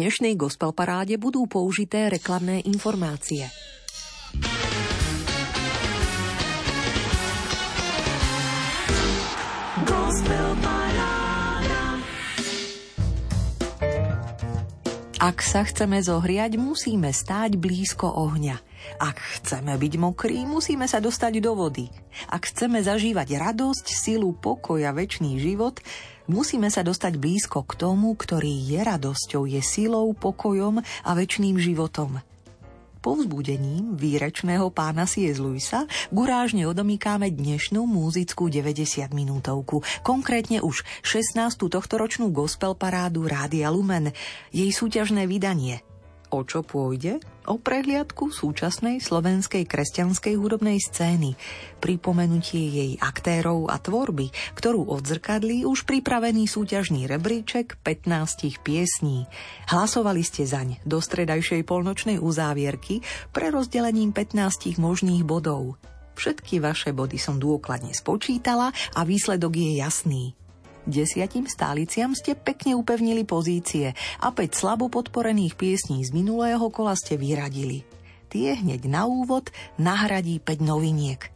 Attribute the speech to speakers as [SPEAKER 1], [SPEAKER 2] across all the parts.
[SPEAKER 1] dnešnej gospel paráde budú použité reklamné informácie. Ak sa chceme zohriať, musíme stáť blízko ohňa. Ak chceme byť mokrí, musíme sa dostať do vody. Ak chceme zažívať radosť, silu, pokoj a väčší život, musíme sa dostať blízko k tomu, ktorý je radosťou, je silou, pokojom a väčšným životom povzbudením výrečného pána C.S. Luisa gurážne odomýkáme dnešnú múzickú 90 minútovku, konkrétne už 16. tohtoročnú gospel parádu Rádia Lumen, jej súťažné vydanie – O čo pôjde? O prehliadku súčasnej slovenskej kresťanskej hudobnej scény, pripomenutie jej aktérov a tvorby, ktorú odzrkadlí už pripravený súťažný rebríček 15 piesní. Hlasovali ste zaň do stredajšej polnočnej uzávierky pre rozdelením 15 možných bodov. Všetky vaše body som dôkladne spočítala a výsledok je jasný. Desiatim stáliciam ste pekne upevnili pozície a 5 slabo podporených piesní z minulého kola ste vyradili. Tie hneď na úvod nahradí 5 noviniek.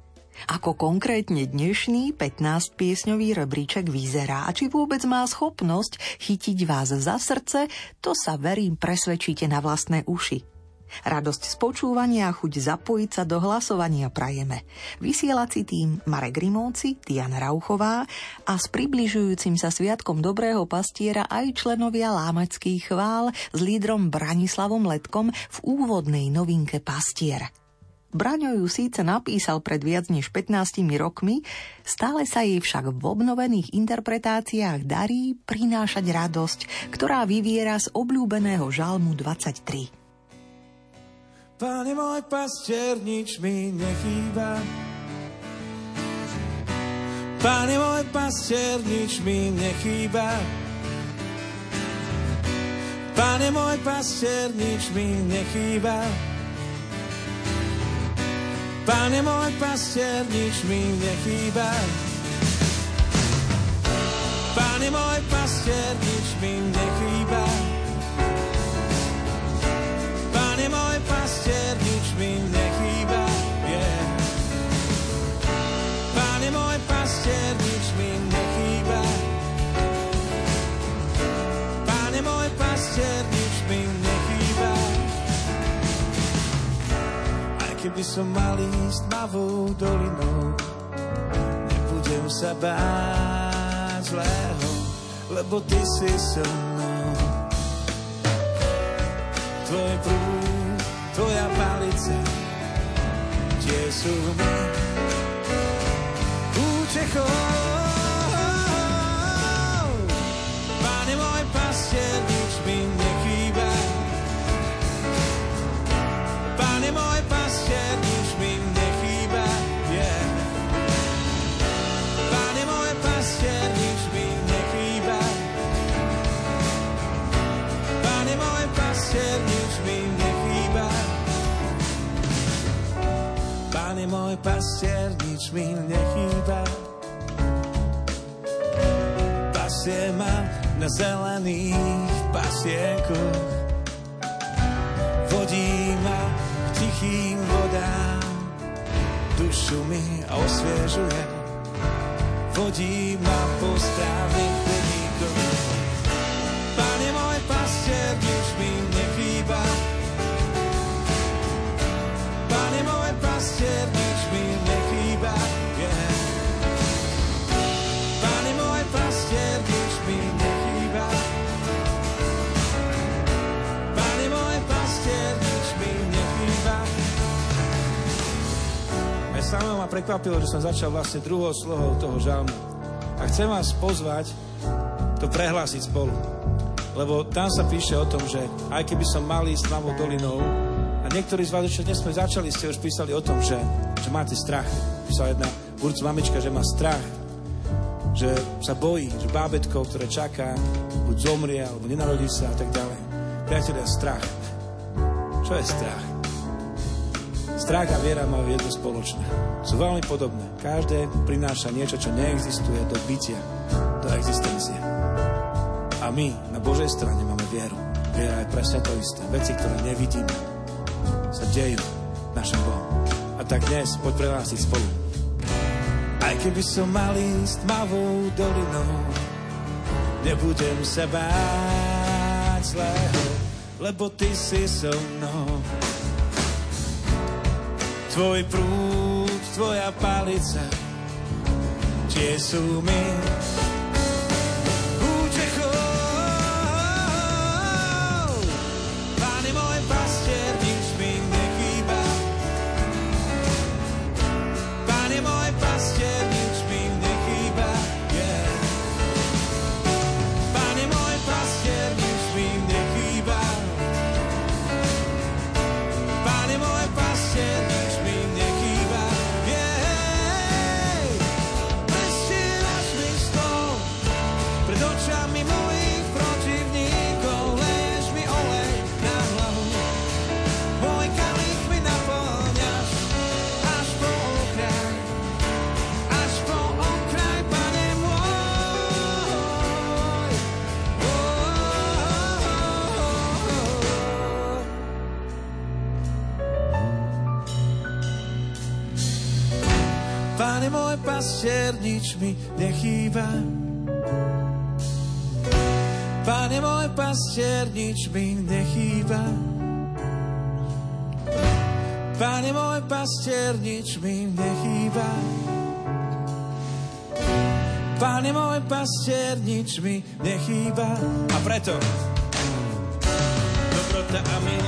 [SPEAKER 1] Ako konkrétne dnešný 15-piesňový rebríček vyzerá a či vôbec má schopnosť chytiť vás za srdce, to sa verím presvedčíte na vlastné uši. Radosť z počúvania a chuť zapojiť sa do hlasovania prajeme. Vysielací tým Marek Grimovci, Diana Rauchová a s približujúcim sa sviatkom Dobrého pastiera aj členovia Lámačských chvál s lídrom Branislavom Letkom v úvodnej novinke Pastier. Braňo ju síce napísal pred viac než 15 rokmi, stále sa jej však v obnovených interpretáciách darí prinášať radosť, ktorá vyviera z obľúbeného žalmu 23.
[SPEAKER 2] Pane môj pastier, nič mi nechýba. Pane môj pastier, nič mi nechýba. Pane môj pastier, nič mi nechýba. Pane môj pastier, nič mi nechýba. Pane môj pastier, nič mi nechýba. Pane môj pastier, nič mi nechýba, yeah. Pane môj pastier, nič mi nechýba. Pane môj pastier, nič mi nechýba. Aj keby som mal ísť mavou dolinou, nebudem sa báť zlého, lebo ty si so mnou. Tvoj prúd tvoja palica, tie sú útechou. Pane môj pastier, nič mi nechýba. Pasie ma na zelených pasiekoch. Vodí ma k tichým vodám. Dušu mi osviežuje. Vodí ma po správnych chodníkoch. Pane môj pastier, nič mi nechýba. Pane môj pastier, samého ma prekvapilo, že som začal vlastne druhou slohou toho žalmu. A chcem vás pozvať to prehlásiť spolu. Lebo tam sa píše o tom, že aj keby som mal ísť tmavou dolinou, a niektorí z vás, čo dnes sme začali, ste už písali o tom, že, že máte strach. Písala jedna budúca mamička, že má strach, že sa bojí, že bábetko, ktoré čaká, buď zomrie, alebo nenarodí sa a tak ďalej. Priatelia, strach. Čo je strach? Strach a viera majú jedno spoločné. Sú veľmi podobné. Každé prináša niečo, čo neexistuje do bytia, do existencie. A my na Božej strane máme vieru. je aj presne to isté. Veci, ktoré nevidíme, sa dejú našim Bohom. A tak dnes poď prehlásiť spolu. Aj keby som mal ísť tmavou dolinou, nebudem sa báť zlého, lebo ty si so mnou. Tvoj prúd, tvoja palica, tie sú mi pastier, nič mi nechýba. Pane môj pastier, nič mi nechýba. Pane môj pastier, nič mi nechýba. Pane môj pastier, nič mi nechýba. A preto dobrota a milosť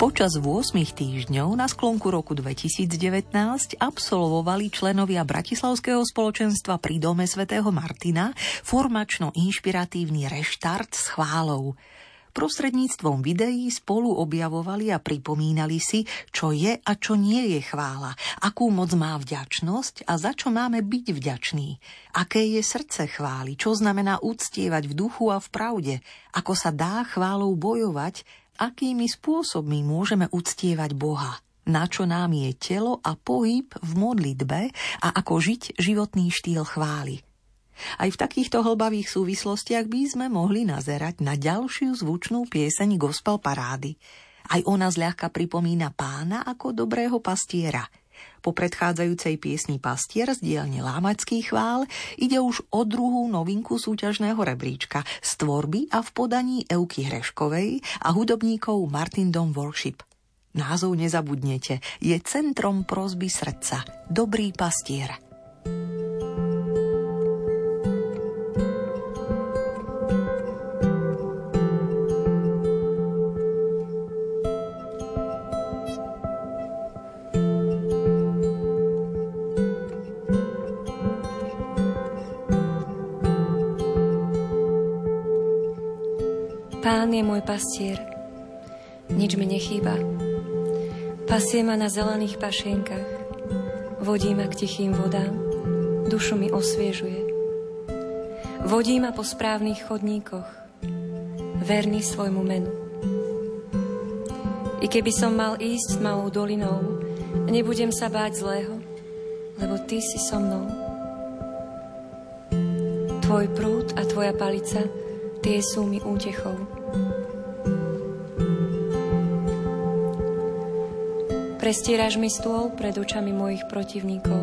[SPEAKER 1] Počas 8 týždňov na sklonku roku 2019 absolvovali členovia Bratislavského spoločenstva pri dome svätého Martina formačno-inšpiratívny reštart s chválou. Prostredníctvom videí spolu objavovali a pripomínali si, čo je a čo nie je chvála, akú moc má vďačnosť a za čo máme byť vďační, aké je srdce chvály, čo znamená uctievať v duchu a v pravde, ako sa dá chválou bojovať akými spôsobmi môžeme uctievať Boha, na čo nám je telo a pohyb v modlitbe a ako žiť životný štýl chvály. Aj v takýchto hlbavých súvislostiach by sme mohli nazerať na ďalšiu zvučnú pieseň gospel parády. Aj ona zľahka pripomína pána ako dobrého pastiera. Po predchádzajúcej piesni Pastier z dielne Lámacký chvál ide už o druhú novinku súťažného rebríčka z tvorby a v podaní Euky Hreškovej a hudobníkov Martin Dom Worship. Názov nezabudnete, je centrom prozby srdca, Dobrý pastier.
[SPEAKER 3] Pán je môj pastier, nič mi nechýba. Pasie ma na zelených pašienkach, vodí ma k tichým vodám, dušu mi osviežuje. Vodí ma po správnych chodníkoch, verný svojmu menu. I keby som mal ísť malou dolinou, nebudem sa báť zlého, lebo Ty si so mnou. Tvoj prúd a Tvoja palica – tie sú mi útechou. Prestieraš mi stôl pred očami mojich protivníkov.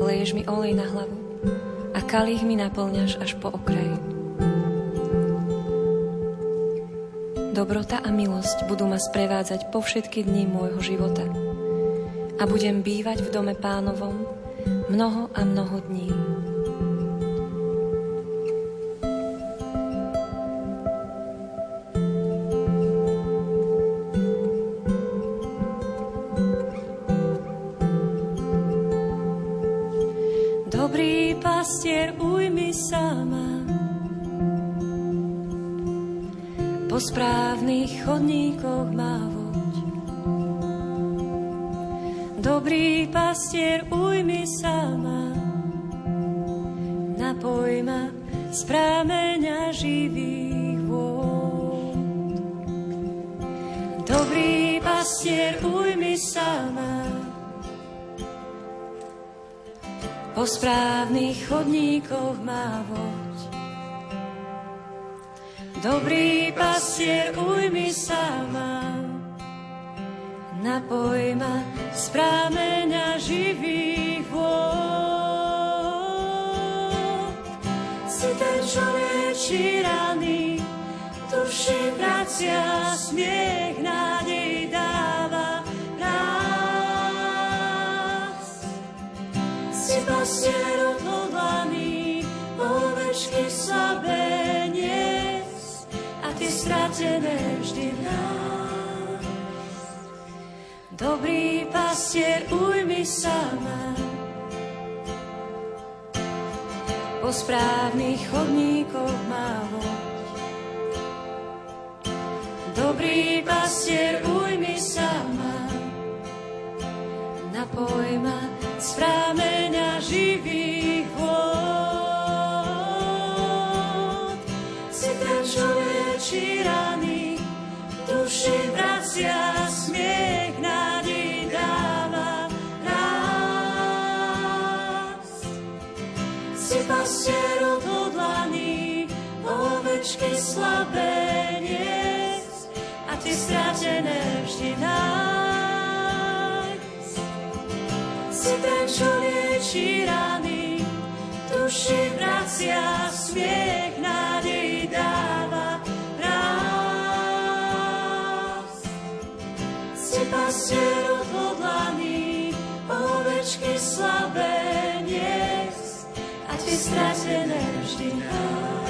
[SPEAKER 3] Leješ mi olej na hlavu a kalich mi naplňaš až po okraj. Dobrota a milosť budú ma sprevádzať po všetky dni môjho života a budem bývať v dome pánovom mnoho a mnoho dní. Stratené vždy v nás. Dobrý pastier, ujmi sa ma. Po správnych chodníkoch má. Dobrý pastier, ujmi sa ma. Napoj ma z živých vôd. Si ten človek, lieči rany, duši vracia smiech, nádej dáva rás. Si pastier odhodlaný, ovečky slabé niesť a ty stratené vždy nájsť. Si ten, čo lieči rany, duši vracia smiech, nádej pastier odhodlaný, ovečky slabé niesť a ty stratené vždy nájsť.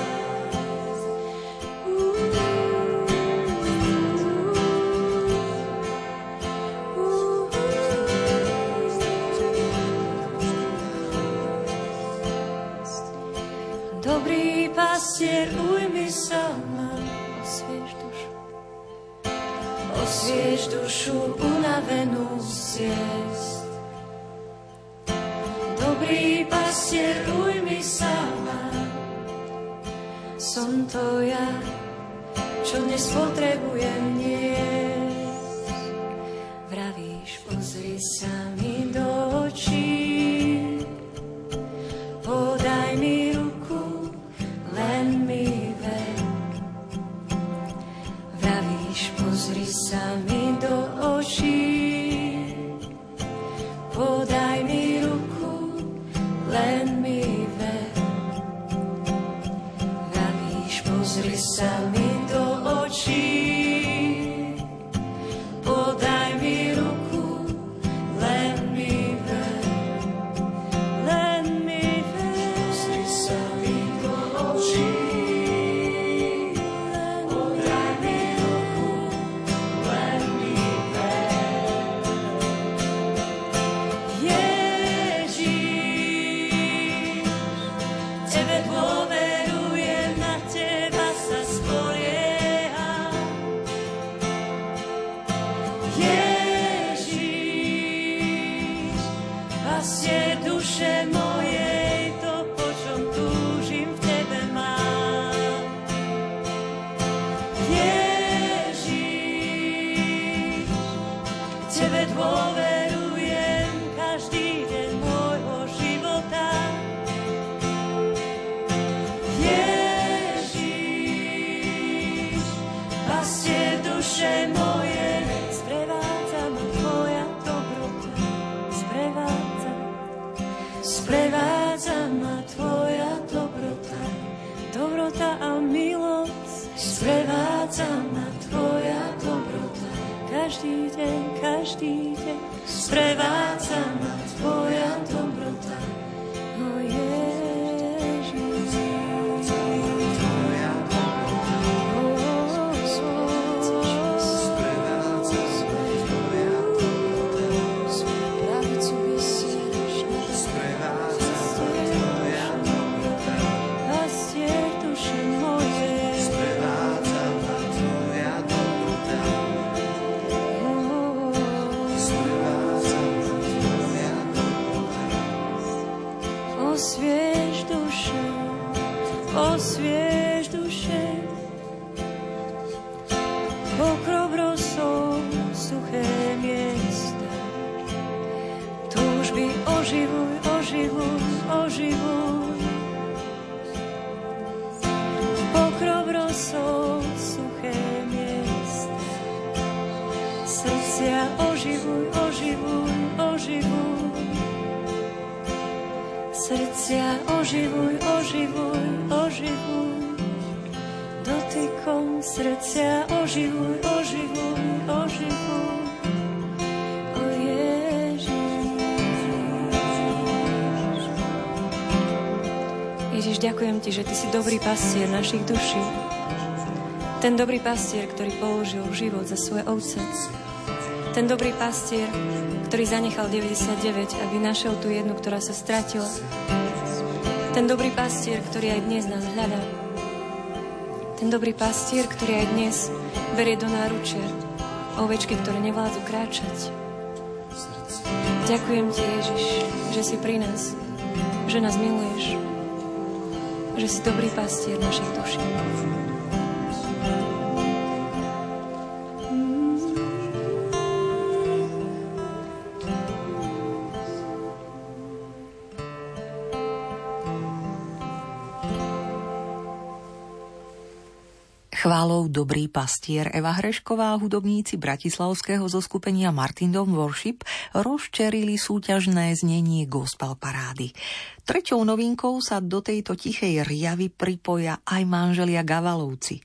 [SPEAKER 3] Ti, že Ty si dobrý pastier našich duší. Ten dobrý pastier, ktorý položil život za svoje ovce. Ten dobrý pastier, ktorý zanechal 99, aby našiel tú jednu, ktorá sa stratila. Ten dobrý pastier, ktorý aj dnes nás hľadá. Ten dobrý pastier, ktorý aj dnes berie do náručia ovečky, ktoré nevládzu kráčať. Ďakujem Ti, Ježiš, že si pri nás, že nás miluješ že si dobrý pastier našich duší.
[SPEAKER 1] Chválou Dobrý pastier Eva Hrešková a hudobníci bratislavského zoskupenia Martin Dom Worship rozčerili súťažné znenie gospel parády. Treťou novinkou sa do tejto tichej riavy pripoja aj manželia Gavalovci.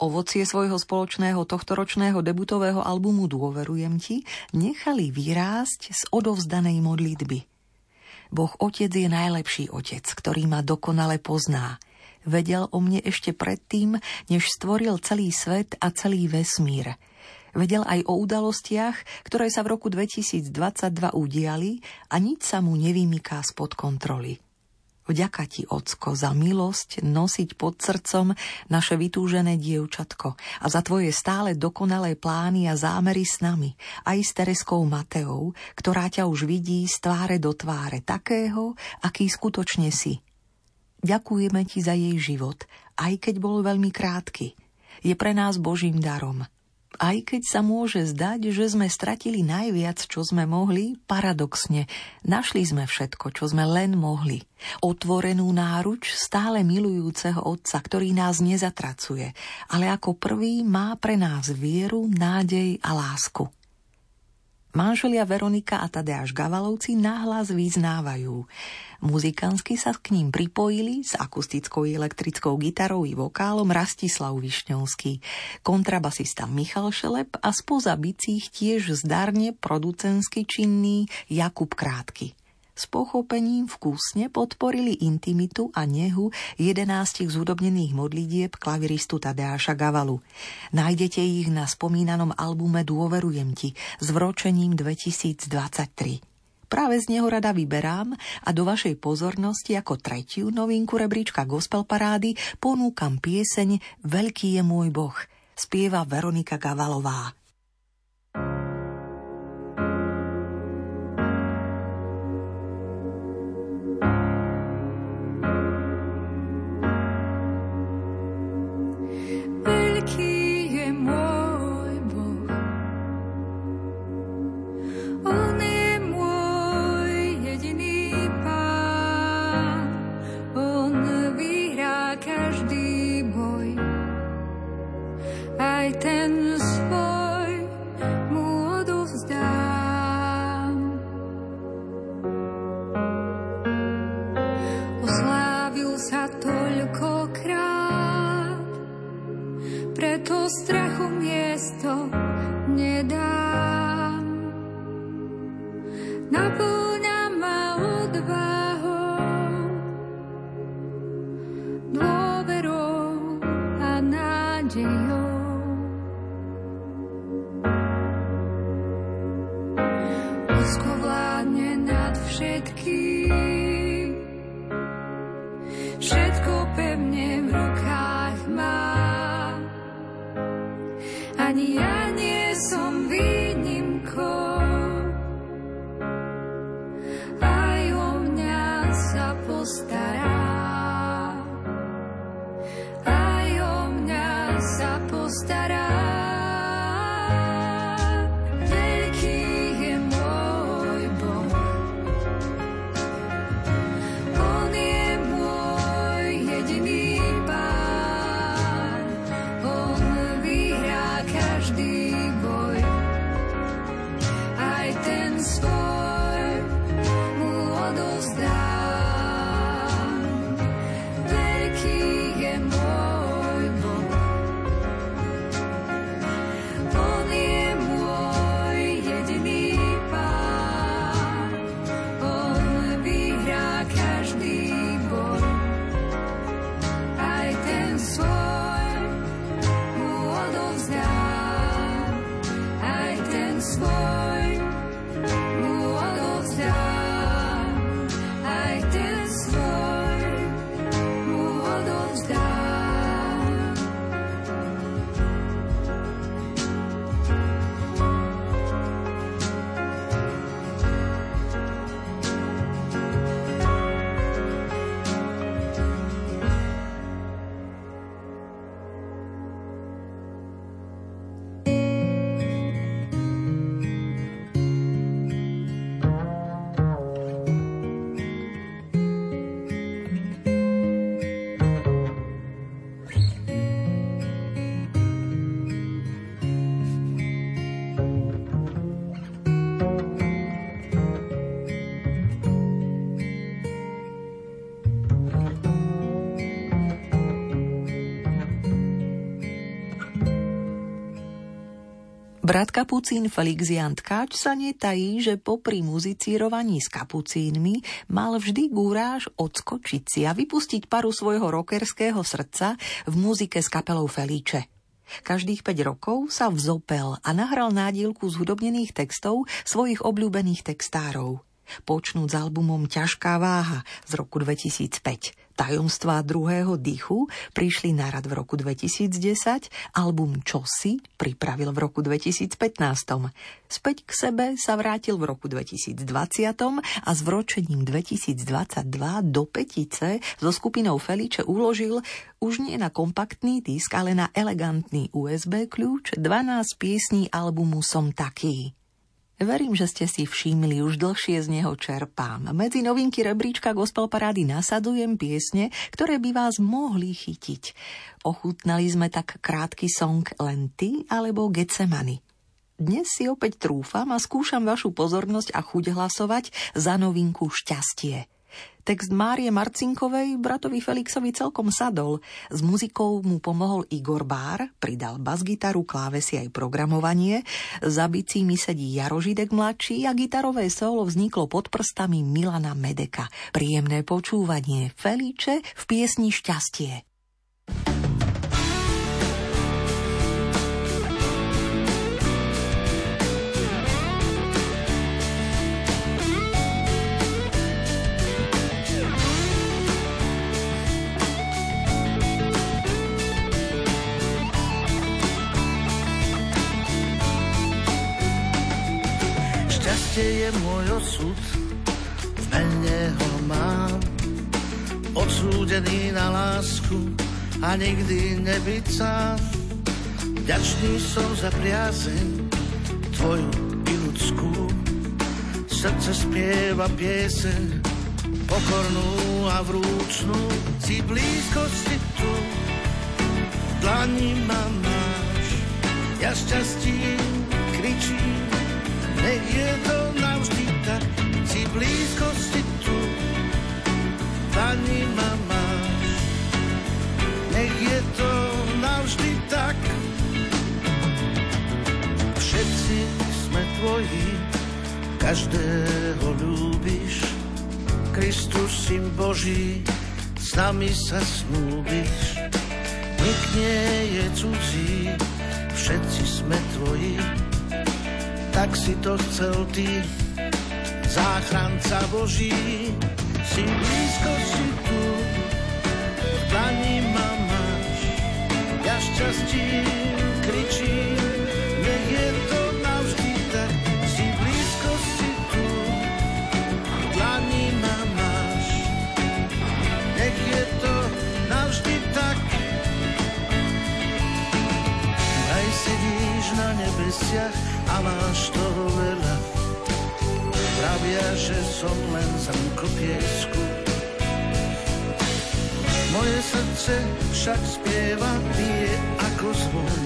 [SPEAKER 1] Ovocie svojho spoločného tohtoročného debutového albumu Dôverujem ti nechali vyrásť z odovzdanej modlitby. Boh Otec je najlepší Otec, ktorý ma dokonale pozná – Vedel o mne ešte predtým, než stvoril celý svet a celý vesmír. Vedel aj o udalostiach, ktoré sa v roku 2022 udiali a nič sa mu nevymyká spod kontroly. Vďaka ti, Ocko, za milosť nosiť pod srdcom naše vytúžené dievčatko a za tvoje stále dokonalé plány a zámery s nami, aj s Tereskou Mateou, ktorá ťa už vidí z tváre do tváre takého, aký skutočne si – Ďakujeme ti za jej život, aj keď bol veľmi krátky. Je pre nás Božím darom. Aj keď sa môže zdať, že sme stratili najviac, čo sme mohli, paradoxne, našli sme všetko, čo sme len mohli. Otvorenú náruč stále milujúceho Otca, ktorý nás nezatracuje, ale ako prvý má pre nás vieru, nádej a lásku. Manželia Veronika a Tadeáš Gavalovci nahlas vyznávajú. Muzikánsky sa k ním pripojili s akustickou elektrickou gitarou i vokálom Rastislav Višňovský, kontrabasista Michal Šelep a spoza bicích tiež zdarne producensky činný Jakub Krátky s pochopením vkusne podporili intimitu a nehu jedenástich zúdobnených modlitieb klaviristu Tadeáša Gavalu. Nájdete ich na spomínanom albume Dôverujem ti s vročením 2023. Práve z neho rada vyberám a do vašej pozornosti ako tretiu novinku rebríčka Gospel Parády ponúkam pieseň Veľký je môj Boh, spieva Veronika Gavalová. Brat kapucín Felixian Tkáč sa netají, že popri muzicírovaní s kapucínmi mal vždy gúráž odskočiť si a vypustiť paru svojho rockerského srdca v muzike s kapelou Feliče. Každých 5 rokov sa vzopel a nahral nádielku z hudobnených textov svojich obľúbených textárov. Počnúť s albumom Ťažká váha z roku 2005 Tajomstvá druhého dychu prišli na rad v roku 2010, album Čosi pripravil v roku 2015. Späť k sebe sa vrátil v roku 2020 a s vročením 2022 do petice so skupinou Feliče uložil už nie na kompaktný disk, ale na elegantný USB kľúč 12 piesní albumu Som taký. Verím, že ste si všimli, už dlhšie z neho čerpám. Medzi novinky rebríčka Gospel Parády nasadujem piesne, ktoré by vás mohli chytiť. Ochutnali sme tak krátky song Len ty alebo Getsemany. Dnes si opäť trúfam a skúšam vašu pozornosť a chuť hlasovať za novinku Šťastie. Text Márie Marcinkovej bratovi Felixovi celkom sadol. S muzikou mu pomohol Igor Bár, pridal basgitaru, klávesy aj programovanie. Za bicími sedí Jaro mladší a gitarové solo vzniklo pod prstami Milana Medeka. Príjemné počúvanie Feliče v piesni Šťastie.
[SPEAKER 4] Šťastie je môj osud, v mene ho mám. Odsúdený na lásku a nikdy nebyť sám. Vďačný som za priazeň, tvoju i ľudskú. Srdce spieva pieseň, pokornú a vrúcnú. Si blízkosti tu, dlani ma máš. Ja šťastím kričím, nech je to blízkosti tu, Pani ma máš. Nech je to navždy tak, všetci sme tvoji, každého ľúbiš. Kristus, syn Boží, s nami sa snúbiš. Nik nie je cudzí, všetci sme tvoji, tak si to chcel ty, záchranca Boží. Si blízko, si tu, v dlani ma máš, ja šťastím kričím, nech je to navždy tak. Si blízko, si tu, v dlani je to navždy tak. Aj sedíš na nebesiach, a máš toho veľa. Pravia, že som len zrnko piesku. Moje srdce však spieva, bije ako zvon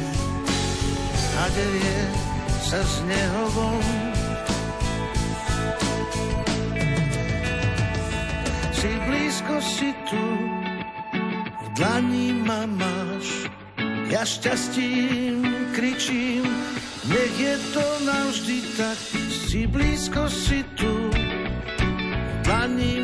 [SPEAKER 4] a derie sa z neho von. Si blízko, si tu, v dlani ma máš, ja šťastím kričím, nech je to navždy tak, si blízko, si tu, dlani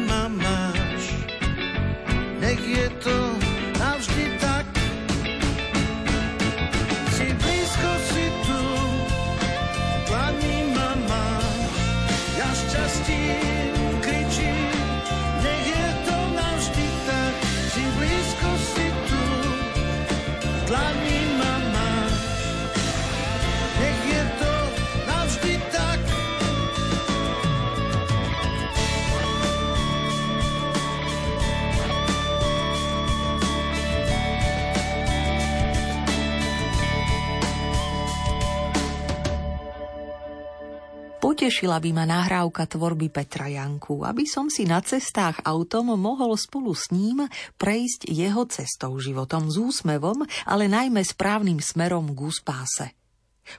[SPEAKER 1] Potešila by ma nahrávka tvorby Petra Janku, aby som si na cestách autom mohol spolu s ním prejsť jeho cestou životom s úsmevom, ale najmä správnym smerom k úspáse.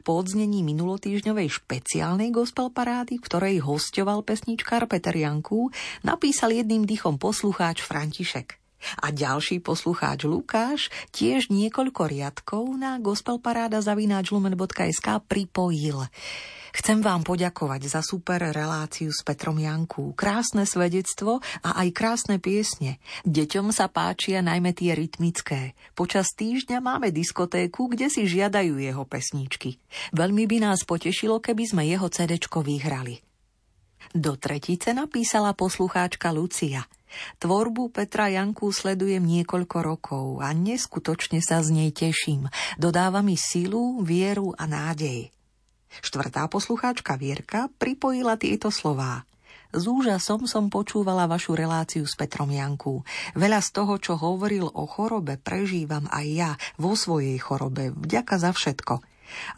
[SPEAKER 1] Po odznení minulotýžňovej špeciálnej gospel parády, v ktorej hostoval pesničkár Peter Janku, napísal jedným dýchom poslucháč František. A ďalší poslucháč Lukáš tiež niekoľko riadkov na gospelparáda.lumen.sk pripojil. Chcem vám poďakovať za super reláciu s Petrom Janku, krásne svedectvo a aj krásne piesne. Deťom sa páčia najmä tie rytmické. Počas týždňa máme diskotéku, kde si žiadajú jeho pesničky. Veľmi by nás potešilo, keby sme jeho CD vyhrali. Do tretice napísala poslucháčka Lucia. Tvorbu Petra Janku sledujem niekoľko rokov a neskutočne sa z nej teším. Dodáva mi silu, vieru a nádej. Štvrtá poslucháčka Vierka pripojila tieto slová. S úžasom som počúvala vašu reláciu s Petrom Janku. Veľa z toho, čo hovoril o chorobe, prežívam aj ja vo svojej chorobe. Vďaka za všetko.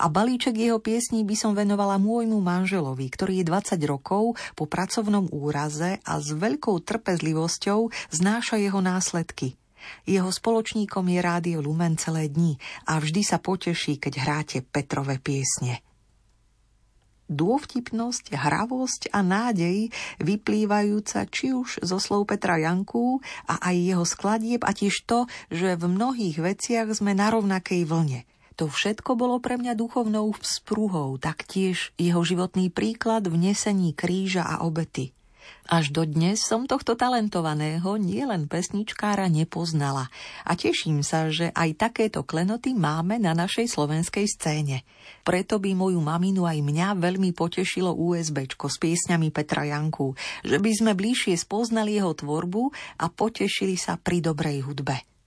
[SPEAKER 1] A balíček jeho piesní by som venovala môjmu manželovi, ktorý je 20 rokov po pracovnom úraze a s veľkou trpezlivosťou znáša jeho následky. Jeho spoločníkom je rádio Lumen celé dni a vždy sa poteší, keď hráte Petrové piesne. Dôvtipnosť, hravosť a nádej vyplývajúca či už zo slov Petra Janku a aj jeho skladieb a tiež to, že v mnohých veciach sme na rovnakej vlne. To všetko bolo pre mňa duchovnou vzprúhou, taktiež jeho životný príklad v nesení kríža a obety. Až dodnes som tohto talentovaného nielen pesničkára nepoznala a teším sa, že aj takéto klenoty máme na našej slovenskej scéne. Preto by moju maminu aj mňa veľmi potešilo USBčko s piesňami Petra Janku, že by sme bližšie spoznali jeho tvorbu a potešili sa pri dobrej hudbe.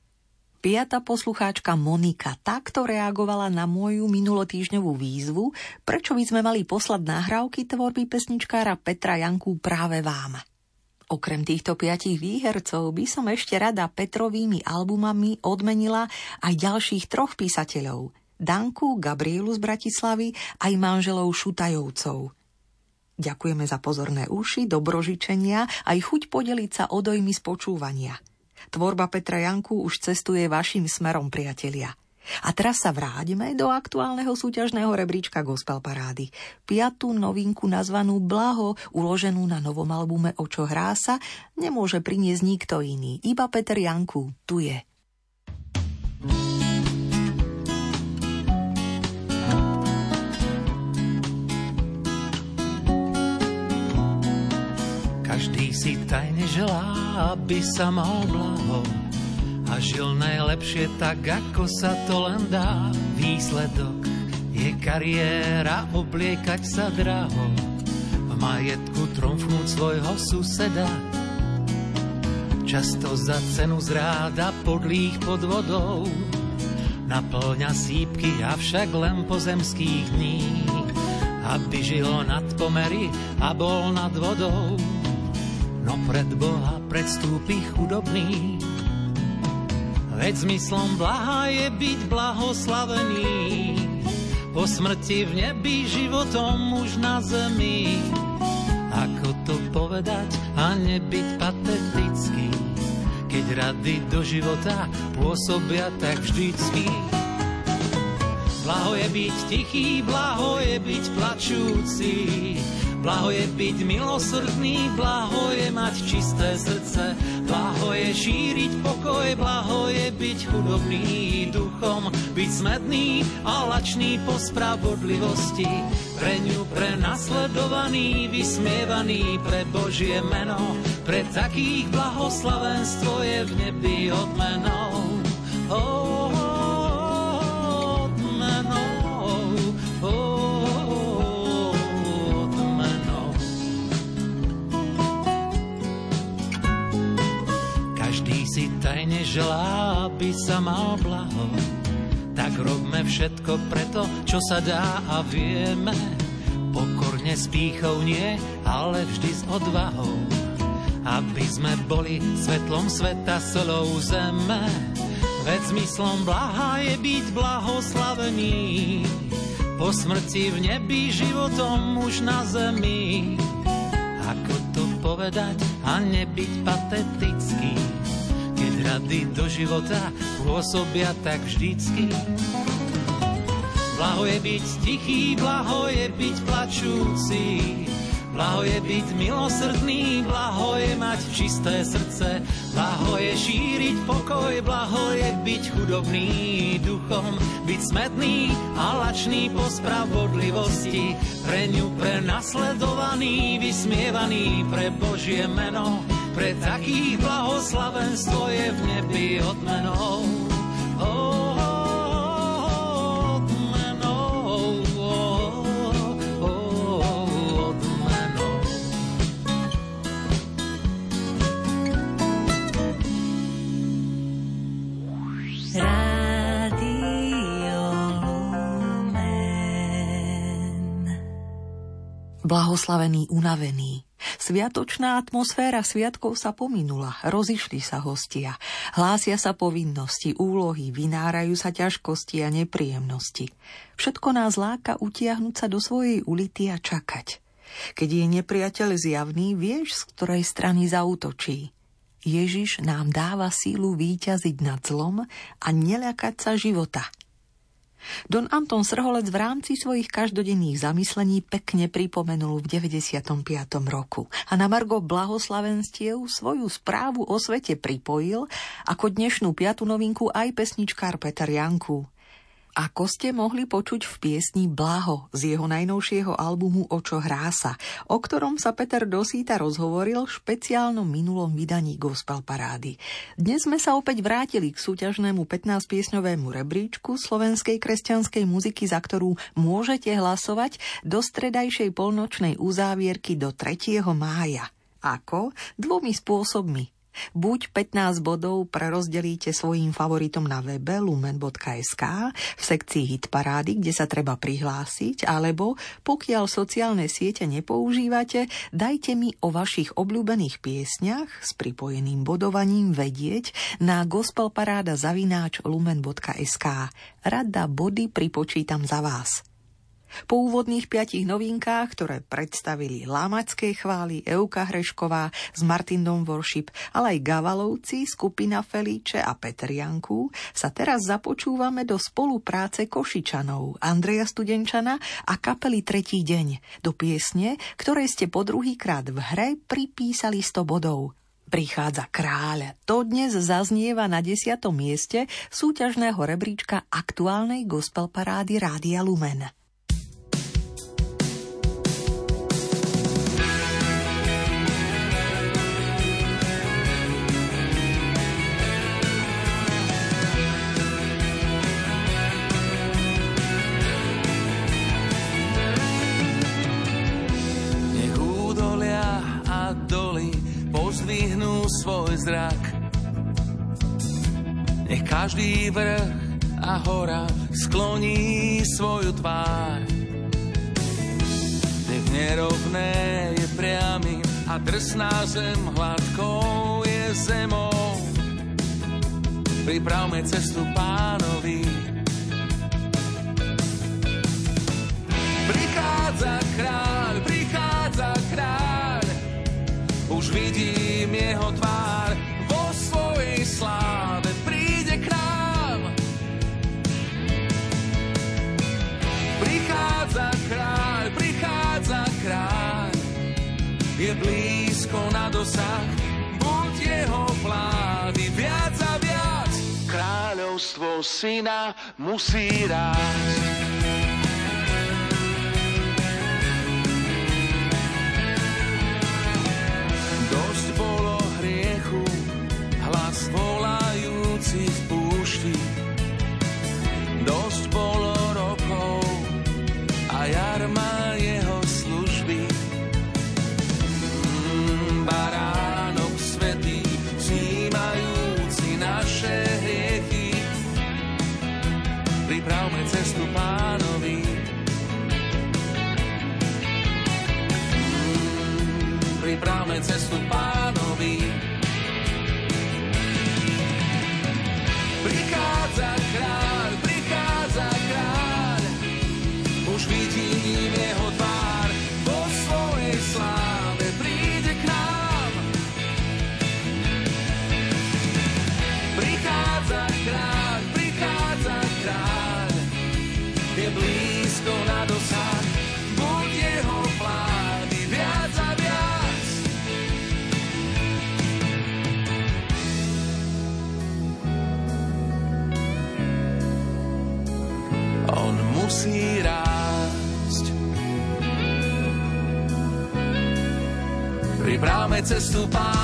[SPEAKER 1] Piata poslucháčka Monika takto reagovala na moju minulotýžňovú výzvu, prečo by sme mali poslať nahrávky tvorby pesničkára Petra Janku práve vám. Okrem týchto piatich výhercov by som ešte rada Petrovými albumami odmenila aj ďalších troch písateľov. Danku, Gabrielu z Bratislavy aj manželov Šutajovcov. Ďakujeme za pozorné uši, dobrožičenia aj chuť podeliť sa o dojmy z počúvania – Tvorba Petra Janku už cestuje vašim smerom, priatelia. A teraz sa vráťme do aktuálneho súťažného rebríčka Gospel Parády. Piatú novinku nazvanú Blaho, uloženú na novom albume Očo hrá sa, nemôže priniesť nikto iný, iba Peter Janku, tu je.
[SPEAKER 5] Každý si tajne želá, aby sa mal blaho. A žil najlepšie tak, ako sa to len dá. Výsledok je kariéra, obliekať sa draho, v majetku tromfnúť svojho suseda. Často za cenu zráda podlých pod vodou, naplňa sípky, avšak len pozemských dní, aby žil nad pomery a bol nad vodou no pred Boha predstúpi chudobný. Veď zmyslom blaha je byť blahoslavený, po smrti v nebi životom už na zemi. Ako to povedať a nebyť patetický, keď rady do života pôsobia tak vždycky. Blaho je byť tichý, blaho je byť plačúci, Blaho je byť milosrdný, blaho je mať čisté srdce, blaho je šíriť pokoj, blaho je byť chudobný duchom, byť smedný a lačný po spravodlivosti, pre ňu prenasledovaný, vysmievaný pre Božie meno, pre takých blahoslavenstvo je v nebi odmenou. Oh, tajne želá, aby sa mal blaho. Tak robme všetko preto, čo sa dá a vieme. Pokorne s pýchou nie, ale vždy s odvahou. Aby sme boli svetlom sveta, solou zeme. Veď zmyslom blaha je byť blahoslavený. Po smrti v nebi životom už na zemi. Ako to povedať a nebyť patetický? Rady do života pôsobia tak vždycky. Blaho je byť tichý, blaho je byť plačúci, blaho je byť milosrdný, blaho je mať čisté srdce, blaho je šíriť pokoj, blaho je byť chudobný duchom, byť smedný a lačný po spravodlivosti, pre ňu prenasledovaný, vysmievaný pre Božie meno pre takých blahoslavenstvo je v nebi odmenou. Oh,
[SPEAKER 1] Blahoslavený unavený, Sviatočná atmosféra sviatkov sa pominula, rozišli sa hostia, hlásia sa povinnosti, úlohy, vynárajú sa ťažkosti a nepríjemnosti. Všetko nás láka utiahnuť sa do svojej ulity a čakať. Keď je nepriateľ zjavný, vieš, z ktorej strany zautočí. Ježiš nám dáva sílu výťaziť nad zlom a neľakať sa života – Don Anton Srholec v rámci svojich každodenných zamyslení pekne pripomenul v 95. roku a na Margo blahoslavenstiev svoju správu o svete pripojil ako dnešnú piatu novinku aj pesničkár Peter Janku ako ste mohli počuť v piesni Blaho z jeho najnovšieho albumu Očo hrá sa, o ktorom sa Peter Dosýta rozhovoril v špeciálnom minulom vydaní Gospel Parády. Dnes sme sa opäť vrátili k súťažnému 15-piesňovému rebríčku slovenskej kresťanskej muziky, za ktorú môžete hlasovať do stredajšej polnočnej uzávierky do 3. mája. Ako? Dvomi spôsobmi. Buď 15 bodov prerozdelíte svojim favoritom na webe lumen.sk v sekcii Hit parády, kde sa treba prihlásiť, alebo pokiaľ sociálne siete nepoužívate, dajte mi o vašich obľúbených piesňach s pripojeným bodovaním vedieť na gospelparáda zavináč lumen.sk. Rada body pripočítam za vás. Po úvodných piatich novinkách, ktoré predstavili Lámačské chvály, Euka Hrešková s Martindom Worship, ale aj Gavalovci, skupina Felíče a Peter Janku, sa teraz započúvame do spolupráce Košičanov, Andreja Studenčana a kapely Tretí deň, do piesne, ktoré ste po druhýkrát v hre pripísali 100 bodov. Prichádza kráľ. To dnes zaznieva na desiatom mieste súťažného rebríčka aktuálnej gospel parády Rádia Lumen.
[SPEAKER 6] Pozdvihnú svoj zrak. Nech každý vrch a hora skloní svoju tvár. Nech nerovné je priamy a drsná zem hladkou je zemou. Pripravme cestu pánovi. Prichádza kráľ, vidím jeho tvár vo svojej sláve. Príde k. Prichádza kráľ, prichádza kráľ. Je blízko na dosah, buď jeho vlády viac a viac. Kráľovstvo syna musí rásť. Cestu pánovi. Pripravme cestu pánovi.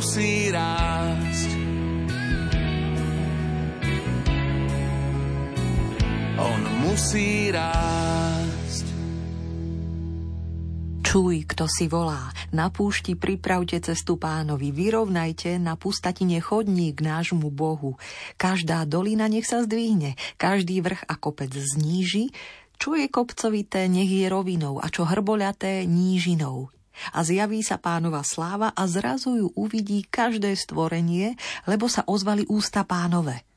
[SPEAKER 6] musí rásť. On musí rásť.
[SPEAKER 1] Čuj, kto si volá. Na púšti pripravte cestu pánovi, vyrovnajte na pustatine chodník nášmu Bohu. Každá dolina nech sa zdvihne, každý vrch a kopec zníži, čo je kopcovité, nech je rovinou a čo hrboľaté, nížinou. A zjaví sa pánova sláva a zrazu ju uvidí každé stvorenie, lebo sa ozvali ústa pánové –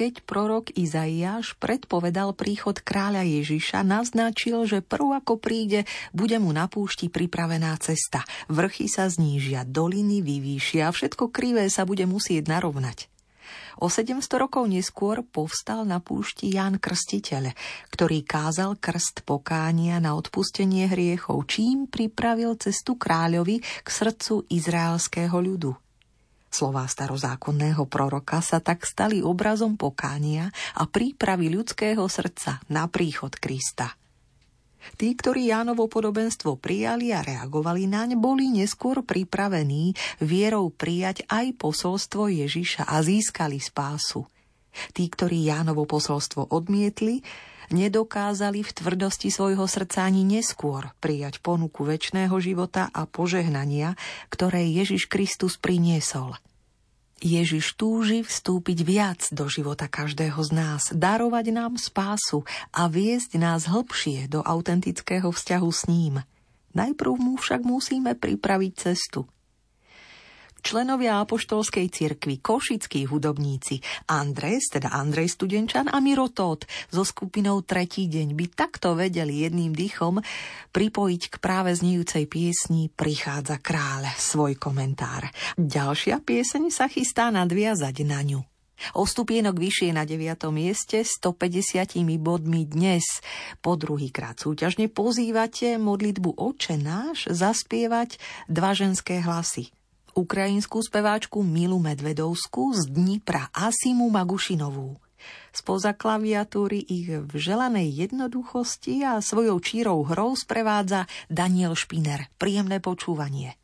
[SPEAKER 1] keď prorok Izaiáš predpovedal príchod kráľa Ježiša, naznačil, že prv ako príde, bude mu na púšti pripravená cesta. Vrchy sa znížia, doliny vyvýšia a všetko krivé sa bude musieť narovnať. O 700 rokov neskôr povstal na púšti Ján Krstiteľ, ktorý kázal krst pokánia na odpustenie hriechov, čím pripravil cestu kráľovi k srdcu izraelského ľudu. Slová starozákonného proroka sa tak stali obrazom pokánia a prípravy ľudského srdca na príchod Krista. Tí, ktorí Jánovo podobenstvo prijali a reagovali naň, boli neskôr pripravení vierou prijať aj posolstvo Ježiša a získali spásu. Tí, ktorí Jánovo posolstvo odmietli, nedokázali v tvrdosti svojho srdca ani neskôr prijať ponuku väčšného života a požehnania, ktoré Ježiš Kristus priniesol. Ježiš túži vstúpiť viac do života každého z nás, darovať nám spásu a viesť nás hlbšie do autentického vzťahu s ním. Najprv mu však musíme pripraviť cestu – členovia apoštolskej cirkvi, košickí hudobníci Andres, teda Andrej Studenčan a Miro Tóth so skupinou Tretí deň by takto vedeli jedným dýchom pripojiť k práve znijúcej piesni Prichádza kráľ svoj komentár. Ďalšia pieseň sa chystá nadviazať na ňu. O stupienok vyššie na 9. mieste 150 bodmi dnes. Po druhýkrát súťažne pozývate modlitbu Oče náš zaspievať dva ženské hlasy ukrajinskú speváčku Milu Medvedovskú z Dnipra Asimu Magušinovú. Spoza klaviatúry ich v želanej jednoduchosti a svojou čírou hrou sprevádza Daniel Špiner. Príjemné počúvanie.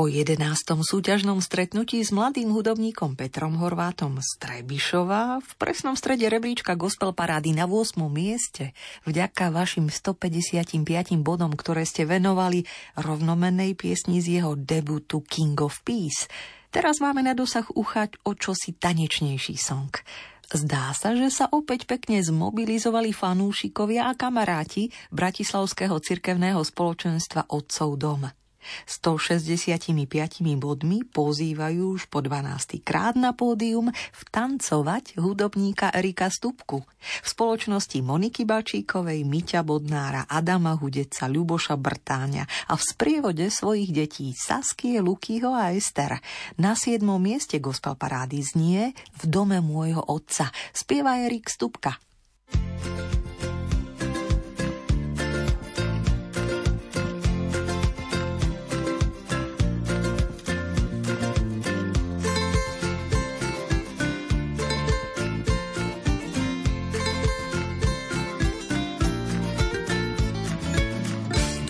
[SPEAKER 1] Po 11. súťažnom stretnutí s mladým hudobníkom Petrom Horvátom z v presnom strede rebríčka gospel parády na 8. mieste vďaka vašim 155 bodom, ktoré ste venovali rovnomennej piesni z jeho debutu King of Peace. Teraz máme na dosah uchať o čosi tanečnejší song. Zdá sa, že sa opäť pekne zmobilizovali fanúšikovia a kamaráti Bratislavského cirkevného spoločenstva Otcov dom. 165 bodmi pozývajú už po 12. krát na pódium vtancovať hudobníka Erika Stupku. V spoločnosti Moniky Bačíkovej, Miťa Bodnára, Adama Hudeca, Ľuboša Brtáňa a v sprievode svojich detí Saskie, Lukyho a Ester. Na 7. mieste gospel parády znie V dome môjho otca. Spieva Erik Stupka. thank you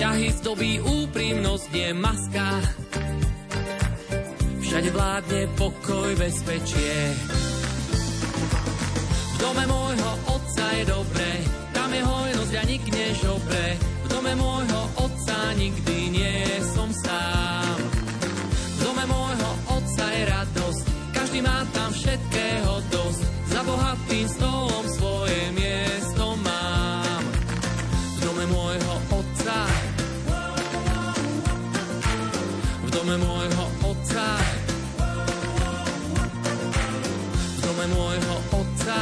[SPEAKER 7] Vzťahy zdobí úprimnosť, je maska. Všade vládne pokoj, bezpečie. V dome môjho otca je dobre, tam je hojnosť a nik nežobre. V dome môjho otca nikdy nie som sám. V dome môjho otca je radosť, každý má tam všetkého dosť. Za bohatým stolom dome môjho otca. V dome môjho otca.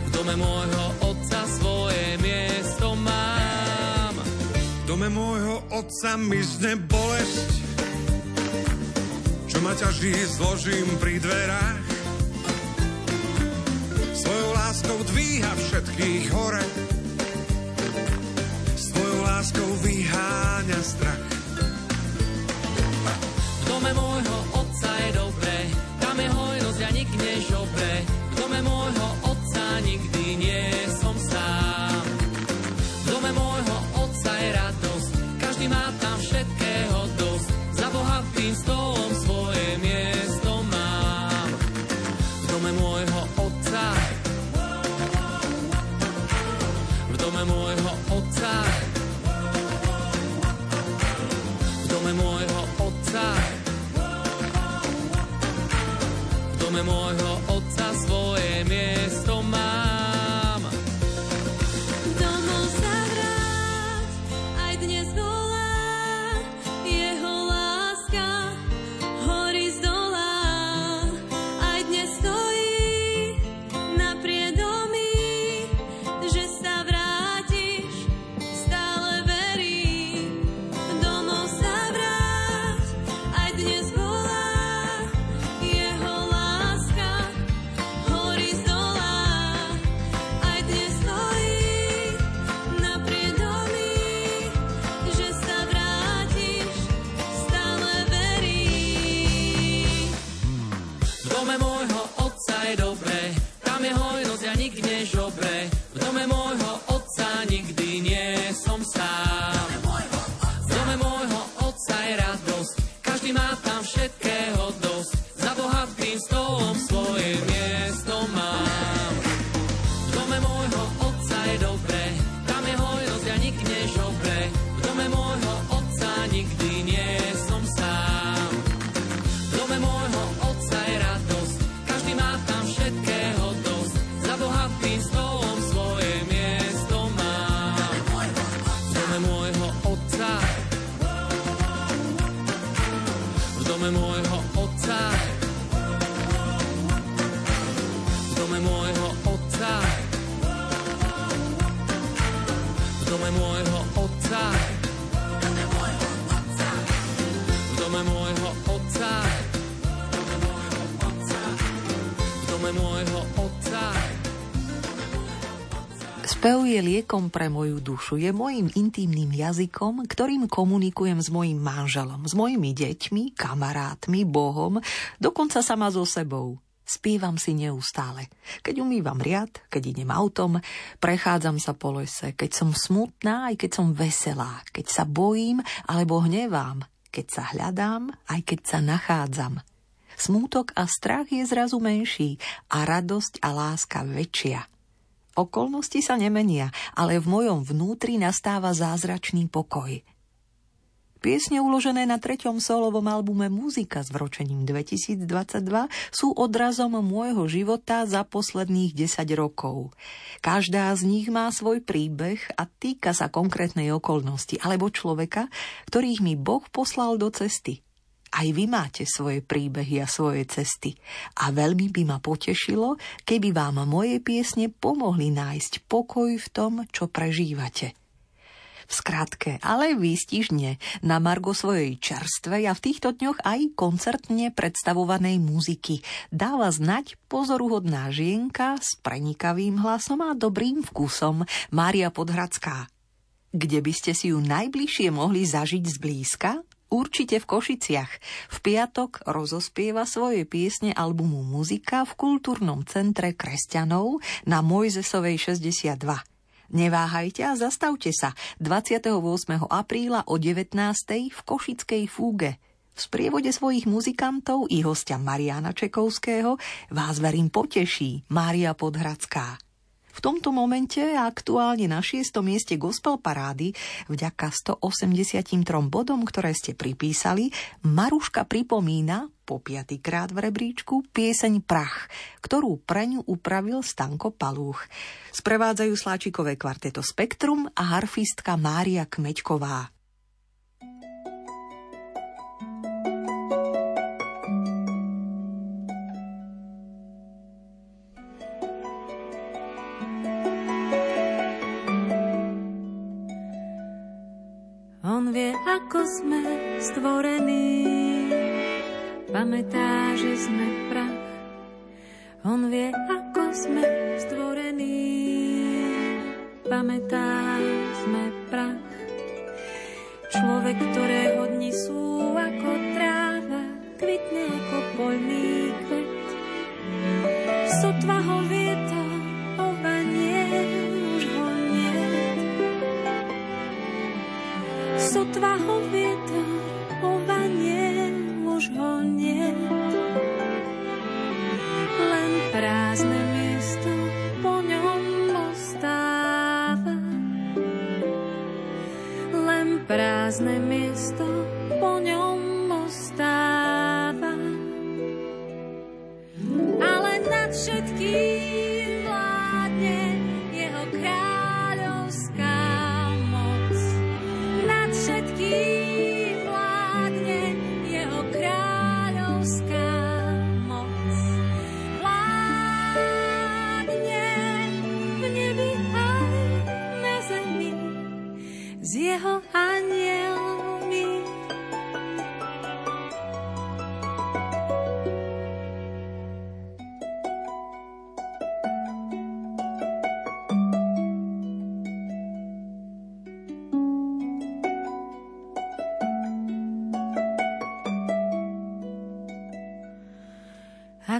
[SPEAKER 7] V dome môjho otca svoje miesto mám.
[SPEAKER 8] V dome môjho otca mi zne bolesť, čo ma ťaží zložím pri dverách. Svojou láskou dvíha všetkých hore, láskou vyháňa strach.
[SPEAKER 7] V dome môjho otca je dobré, tam je hojnosť a nik nežobre. V dome môjho otca nikdy nie som sám. V dome môjho otca je radosť, každý má tam všetkého dosť. Za bohatým stolom svoje miesto mám. V dome môjho otca v dome môjho otca V dome
[SPEAKER 1] liekom pre moju dušu, je mojim intímnym jazykom, ktorým komunikujem s mojim manželom, s mojimi deťmi, kamarátmi, Bohom, dokonca sama so sebou. Spievam si neustále. Keď umývam riad, keď idem autom, prechádzam sa po lese, keď som smutná, aj keď som veselá, keď sa bojím alebo hnevám, keď sa hľadám, aj keď sa nachádzam. Smútok a strach je zrazu menší a radosť a láska väčšia. Okolnosti sa nemenia, ale v mojom vnútri nastáva zázračný pokoj. Piesne uložené na treťom solovom albume Muzika s vročením 2022 sú odrazom môjho života za posledných 10 rokov. Každá z nich má svoj príbeh a týka sa konkrétnej okolnosti alebo človeka, ktorých mi Boh poslal do cesty – aj vy máte svoje príbehy a svoje cesty a veľmi by ma potešilo, keby vám moje piesne pomohli nájsť pokoj v tom, čo prežívate. V skratke, ale výstižne, na margo svojej čerstvej a v týchto dňoch aj koncertne predstavovanej muziky dáva znať pozoruhodná žienka s prenikavým hlasom a dobrým vkusom Mária Podhradská. Kde by ste si ju najbližšie mohli zažiť zblízka? Určite v Košiciach. V piatok rozospieva svoje piesne albumu Muzika v kultúrnom centre kresťanov na Mojzesovej 62. Neváhajte a zastavte sa 28. apríla o 19. v Košickej fúge. V sprievode svojich muzikantov i hostia Mariana Čekovského vás verím poteší Mária Podhradská. V tomto momente aktuálne na 6. mieste gospel parády vďaka 183 bodom, ktoré ste pripísali, Maruška pripomína po piatýkrát v rebríčku pieseň Prach, ktorú pre ňu upravil Stanko Palúch. Sprevádzajú sláčikové kvarteto Spektrum a harfistka Mária Kmeďková.
[SPEAKER 9] Sme stvorení, pamätá, že sme prach. On vie, ako sme stvorení, pamätá, sme prach. Človek, ktorého dni sú ako tráva, kvitne ako poľný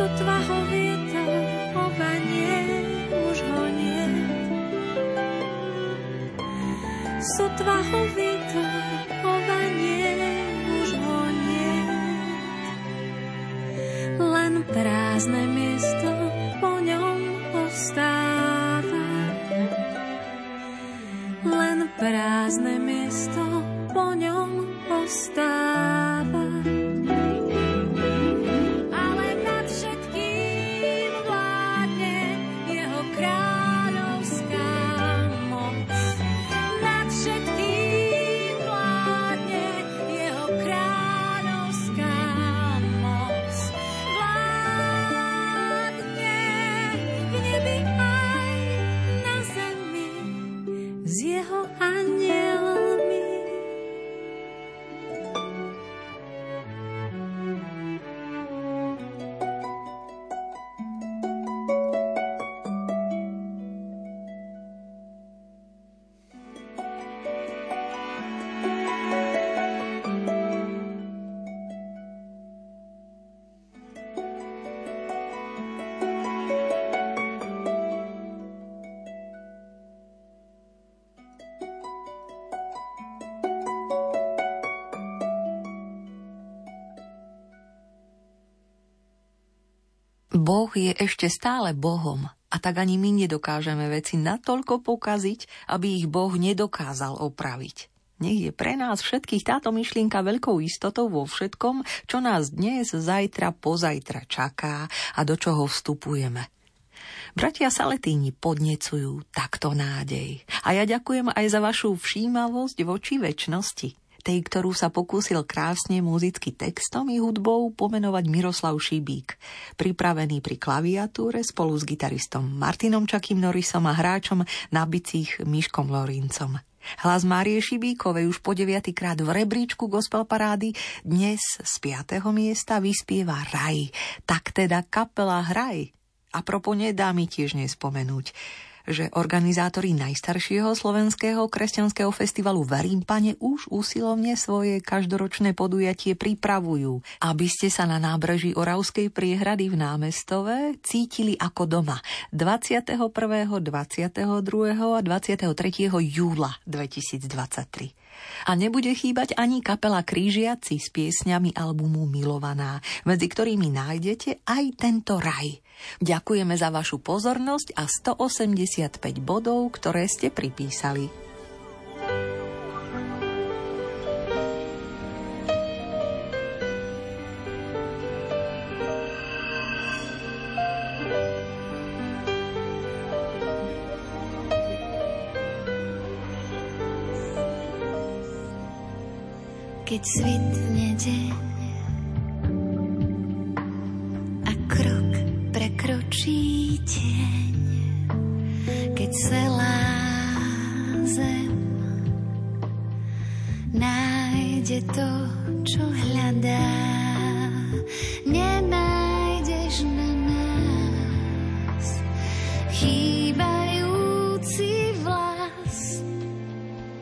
[SPEAKER 9] Sotva ho vietor ovanie, už ho nie. Sotva ho vietor ovanie, už ho nie. Len prázdne miesto
[SPEAKER 1] Boh je ešte stále Bohom a tak ani my nedokážeme veci natoľko pokaziť, aby ich Boh nedokázal opraviť. Nech je pre nás všetkých táto myšlienka veľkou istotou vo všetkom, čo nás dnes, zajtra, pozajtra čaká a do čoho vstupujeme. Bratia Saletíni podnecujú takto nádej. A ja ďakujem aj za vašu všímavosť voči väčšnosti tej, ktorú sa pokúsil krásne muzicky textom i hudbou pomenovať Miroslav Šibík, pripravený pri klaviatúre spolu s gitaristom Martinom Čakým Norisom a hráčom na bicích Miškom Lorincom. Hlas Márie Šibíkovej už po deviatýkrát v rebríčku gospel parády dnes z piatého miesta vyspieva Raj. Tak teda kapela Hraj. A propo nedá mi tiež nespomenúť že organizátori najstaršieho slovenského kresťanského festivalu v Rímpane už usilovne svoje každoročné podujatie pripravujú, aby ste sa na nábreží Oravskej priehrady v námestove cítili ako doma 21., 22. a 23. júla 2023. A nebude chýbať ani kapela Krížiaci s piesňami albumu Milovaná, medzi ktorými nájdete aj tento raj. Ďakujeme za vašu pozornosť a 185 bodov, ktoré ste pripísali.
[SPEAKER 10] Keď svitne deň a krok prekročí tieň, keď celá zem nájde to, čo hľadá. Nenájdeš na nás chýbajúci vlas,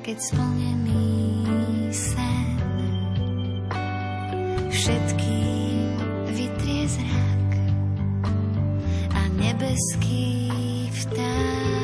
[SPEAKER 10] keď splnený všetkým vytrie zrak a nebeský vták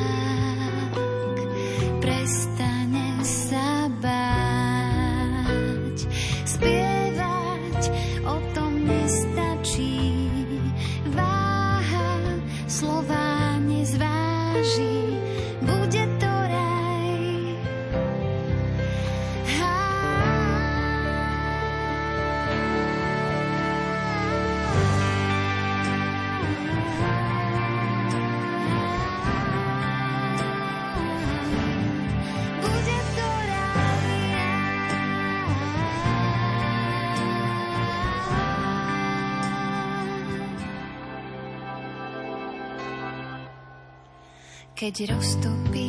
[SPEAKER 10] keď roztopíš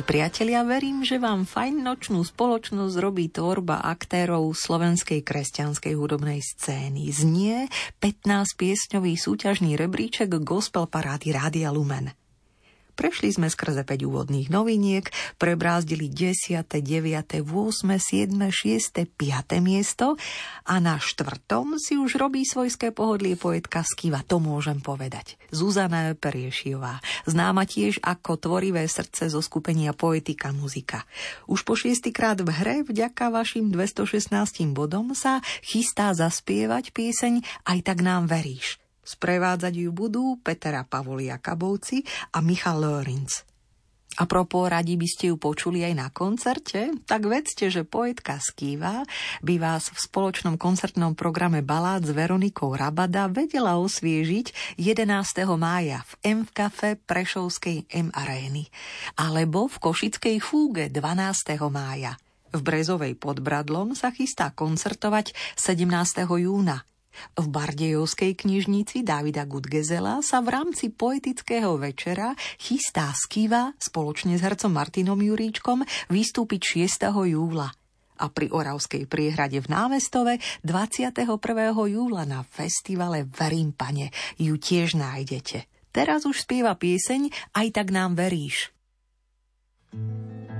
[SPEAKER 1] Milí priatelia, verím, že vám fajn nočnú spoločnosť robí tvorba aktérov slovenskej kresťanskej hudobnej scény. Znie 15 piesňový súťažný rebríček Gospel Parády Rádia Lumen. Prešli sme skrze 5 úvodných noviniek, prebrázdili 10., 9., 8., 7., 6., 5. miesto a na štvrtom si už robí svojské pohodlie poetka Skiva, to môžem povedať. Zuzana Periešiová, známa tiež ako tvorivé srdce zo skupenia Poetika muzika. Už po šiestýkrát v hre vďaka vašim 216 bodom sa chystá zaspievať pieseň Aj tak nám veríš. Sprevádzať ju budú Petra Pavolia Kabovci a Michal Lorenz. A propos, radi by ste ju počuli aj na koncerte? Tak vedzte, že poetka Skýva by vás v spoločnom koncertnom programe Balát s Veronikou Rabada vedela osviežiť 11. mája v M v kafe Prešovskej M arény alebo v Košickej fúge 12. mája. V Brezovej pod Bradlom sa chystá koncertovať 17. júna v Bardejovskej knižnici Davida Gudgezela sa v rámci poetického večera chystá Skiva spoločne s hercom Martinom Juríčkom vystúpiť 6. júla a pri Oravskej priehrade v Námestove 21. júla na festivale Verím pane ju tiež nájdete. Teraz už spieva pieseň Aj tak nám veríš. thank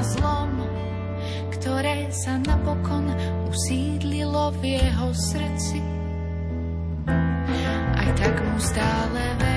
[SPEAKER 11] A zlom, ktoré sa napokon usídlilo v jeho srdci. Aj tak mu stále verí.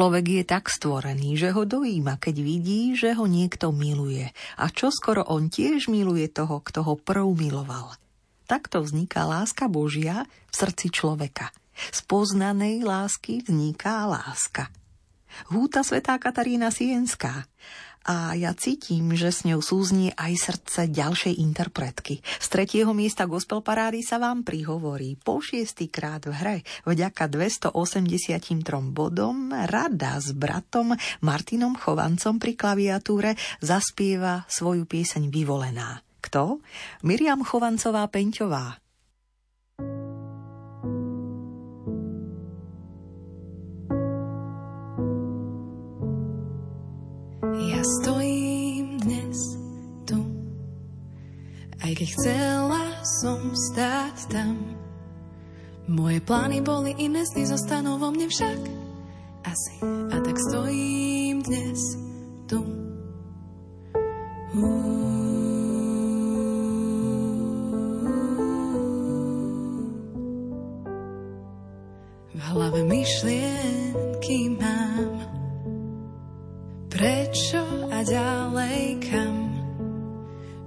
[SPEAKER 1] Človek je tak stvorený, že ho dojíma, keď vidí, že ho niekto miluje. A čo skoro on tiež miluje toho, kto ho prv miloval. Takto vzniká láska Božia v srdci človeka. Z poznanej lásky vzniká láska. Húta svetá Katarína Sienská a ja cítim, že s ňou súznie aj srdce ďalšej interpretky. Z tretieho miesta gospel parády sa vám prihovorí po šiestýkrát v hre vďaka 283 bodom rada s bratom Martinom Chovancom pri klaviatúre zaspieva svoju pieseň Vyvolená. Kto? Miriam Chovancová
[SPEAKER 12] Ja stojím dnes tu, aj keď chcela som stáť tam. Moje plány boli iné, sny zostanú vo mne však asi. A tak stojím dnes tu. Uh. V hlave myšlienky mám Prečo a ďalej kam?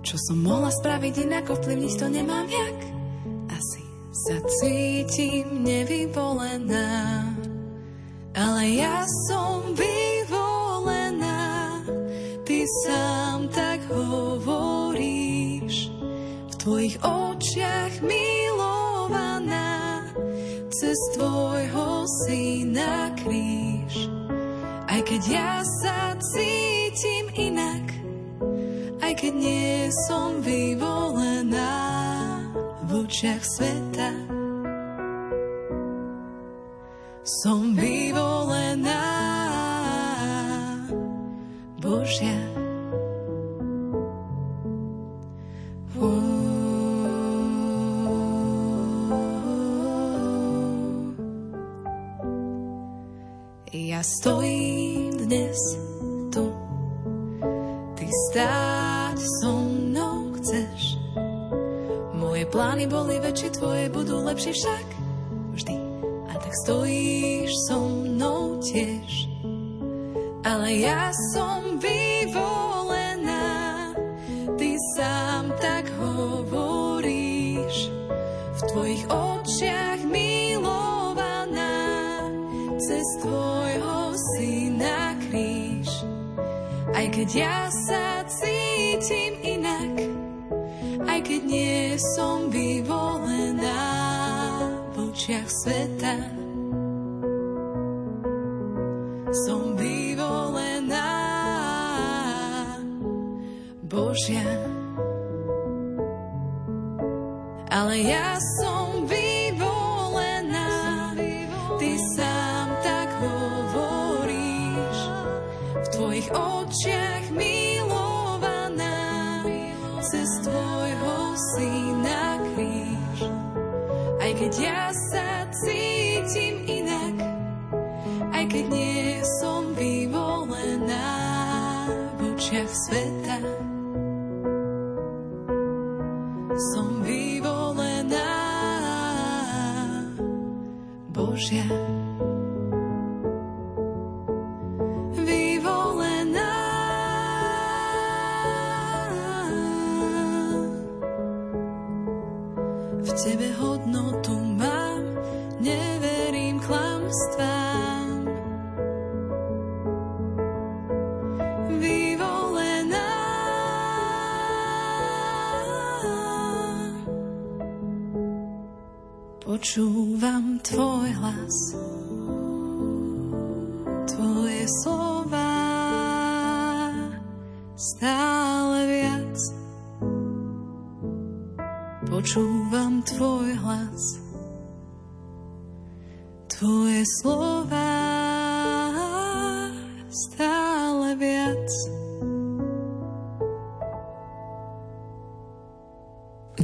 [SPEAKER 12] Čo som mohla spraviť inak, ovplyvniť to nemám jak? Asi sa cítim nevyvolená, ale ja som vyvolená. Ty sám tak hovoríš, v tvojich očiach milovaná, cez tvojho syna kríž. Aj keď ja sa cítim inak, aj keď nie som vyvolená v očiach sveta. Som vyvolená Božia. Ja stojím dnes tu, ty stáť so mnou chceš. Moje plány boli väčšie, tvoje budú lepšie však vždy. A tak stojíš so mnou tiež. Ale ja som vyvolená, Aj keď ja sa cítim inak, aj keď nie som vyvolená v očiach sveta. Som vyvolená Božia. Ale ja som vyvolená, ty sám tak hovoríš, v tvojich očiach Aj keď ja sa cítim inak, aj keď nie som vyvolená v očiach sveta. Som vyvolená Božia.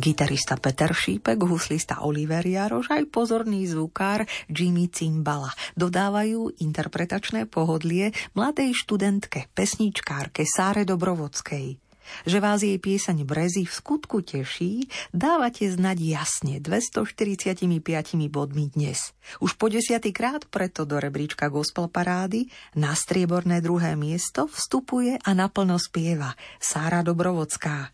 [SPEAKER 1] Gitarista Peter Šípek, huslista Oliver Jaroš aj pozorný zvukár Jimmy Cimbala dodávajú interpretačné pohodlie mladej študentke, pesničkárke Sáre Dobrovodskej. Že vás jej pieseň Brezy v skutku teší, dávate znať jasne 245 bodmi dnes. Už po desiatý krát preto do rebríčka Gospel Parády na strieborné druhé miesto vstupuje a naplno spieva Sára Dobrovodská.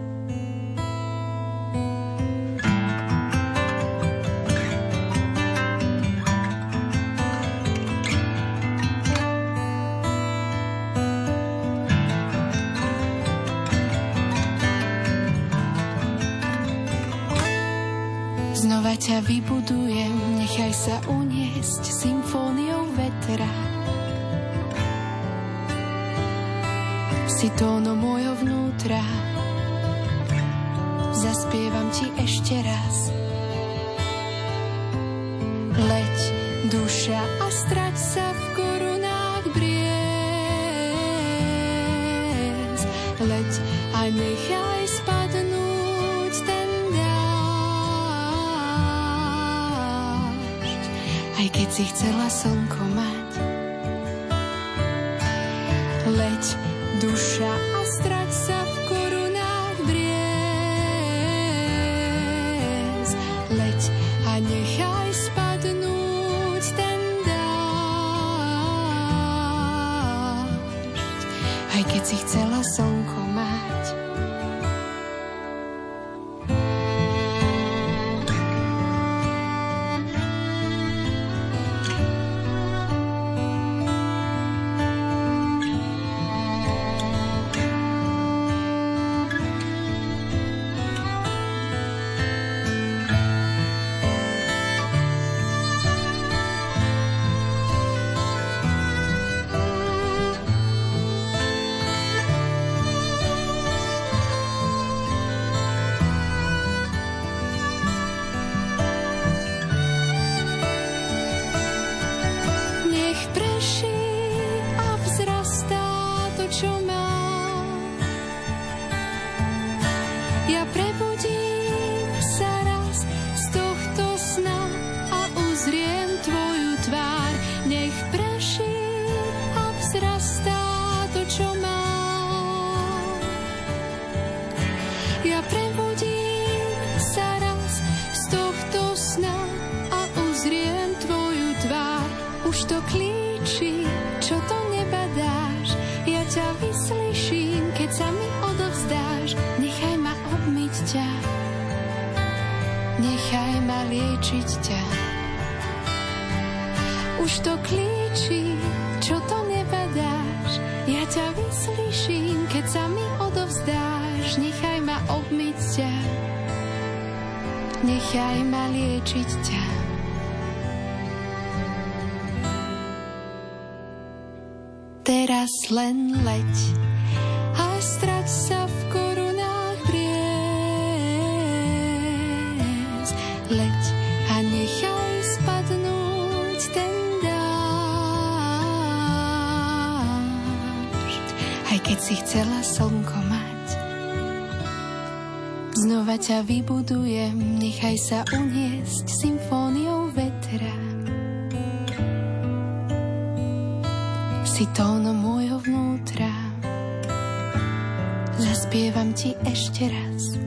[SPEAKER 10] Ťa vybudujem, nechaj sa uniesť symfóniou vetra. Si tónom môjho vnútra, zaspievam ti ešte raz. Leď, duša a strať sa v si chcela slnko mať. Leď duša a strať sa v korunách bries. Leď a nechaj spadnúť ten dážď, aj keď si chcela ťa vybudujem, nechaj sa uniesť symfóniou vetra. Si tónom môjho vnútra, zaspievam ti ešte raz.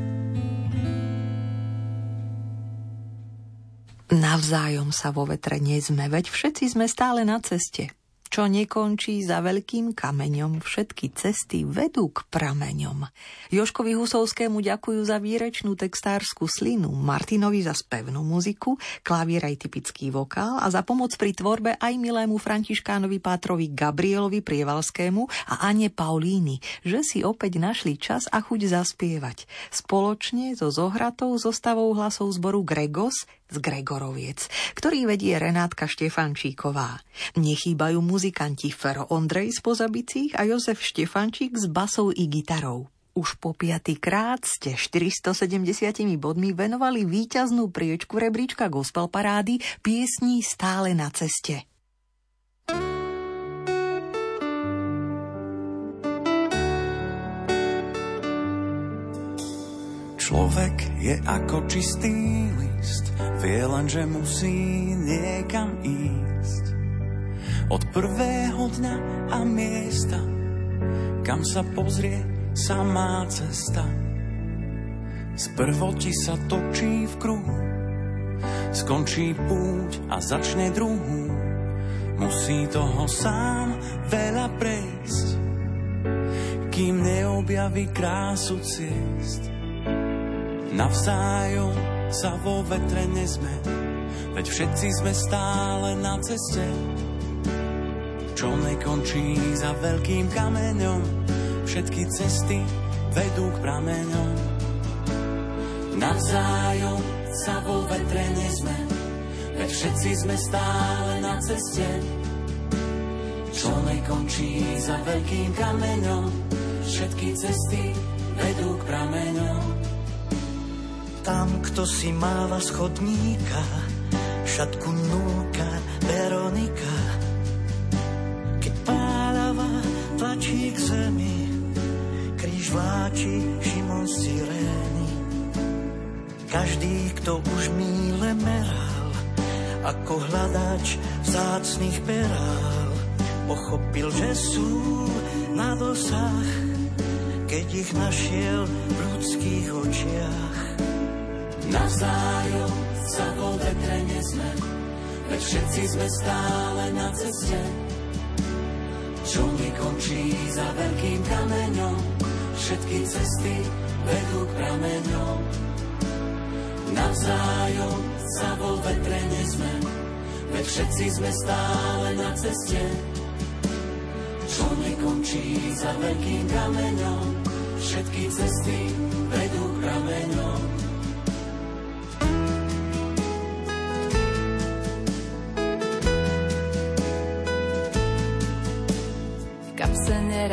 [SPEAKER 1] Navzájom sa vo vetre nezme, veď všetci sme stále na ceste. Čo nekončí za veľkým kameňom, všetky cesty vedú k prameňom. Joškovi Husovskému ďakujú za výrečnú textárskú slinu, Martinovi za spevnú muziku, klavír aj typický vokál a za pomoc pri tvorbe aj milému Františkánovi Pátrovi Gabrielovi Prievalskému a Ane Paulíny, že si opäť našli čas a chuť zaspievať. Spoločne so zohratou zostavou hlasov zboru Gregos z Gregoroviec, ktorý vedie Renátka Štefančíková. Nechýbajú muzikanti Fero Ondrej z Pozabicích a Jozef Štefančík s basou i gitarou. Už po piatý krát ste 470 bodmi venovali víťaznú priečku rebríčka gospel parády piesní stále na ceste.
[SPEAKER 13] Človek je ako čistý list, vie len, že musí niekam ísť. Od prvého dňa a miesta, kam sa pozrie samá cesta. Sprvo ti sa točí v kruhu, skončí púť a začne druhú. Musí toho sám veľa prejsť, kým neobjaví krásu ciest. Navzájom sa vo vetre nezme, veď všetci sme stále na ceste, čo nekončí za veľkým kameňom. Všetky cesty vedú k prameňom. Navzájom sa vo vetre nezme, veď všetci sme stále na ceste, čo nekončí za veľkým kameňom. Všetky cesty vedú k prameňom.
[SPEAKER 14] Tam, kto si máva schodníka, šatku núka, pero k zemi, kríž vláči Šimon z. Každý, kto už míle meral, ako hľadač vzácných perál, pochopil, že sú na dosah, keď ich našiel v ľudských očiach.
[SPEAKER 7] Navzájom sa vo vetre nezme, veď všetci sme stále na ceste. Čo nekončí za veľkým kameňom, všetky cesty vedú k prameňom. Navzájom sa vo vetre nezme, veď všetci sme stále na ceste. Čo nekončí za veľkým kameňom, všetky cesty vedú k prameňom.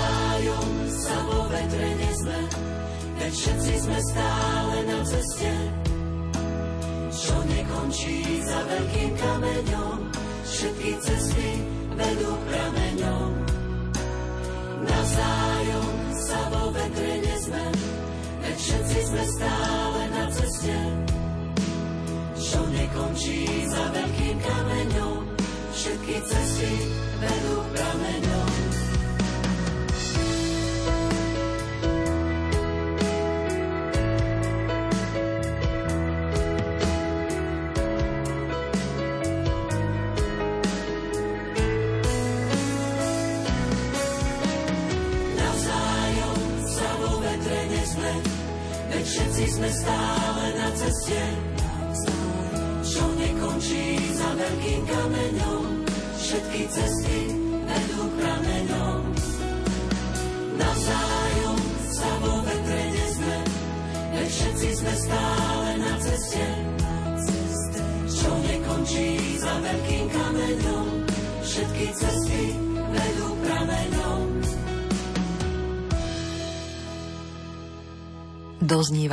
[SPEAKER 7] Navzájom sa vo vetre nezme, veď všetci sme stále na ceste. Čo nekončí za veľkým kameňom, všetky cesty vedú k prameňom. Navzájom sa vo vetre nezme, veď všetci sme stále na ceste. Čo nekončí za veľkým kameňom, všetky cesty vedú k prameňom.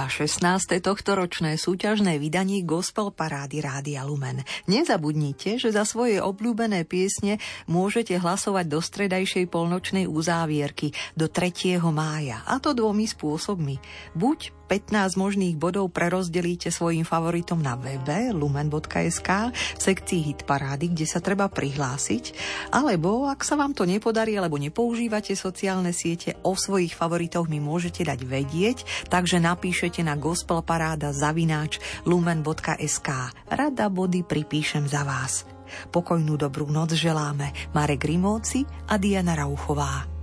[SPEAKER 1] 16. tohtoročné súťažné vydanie Gospel Parády Rádia Lumen. Nezabudnite, že za svoje obľúbené piesne môžete hlasovať do stredajšej polnočnej uzávierky do 3. mája. A to dvomi spôsobmi. Buď 15 možných bodov prerozdelíte svojim favoritom na webe lumen.sk v sekcii Hit Parády, kde sa treba prihlásiť, alebo ak sa vám to nepodarí, alebo nepoužívate sociálne siete, o svojich favoritoch mi môžete dať vedieť, takže napíšete na gospelparáda zavináč lumen.sk. Rada body pripíšem za vás. Pokojnú dobrú noc želáme Marek Rimóci a Diana Rauchová.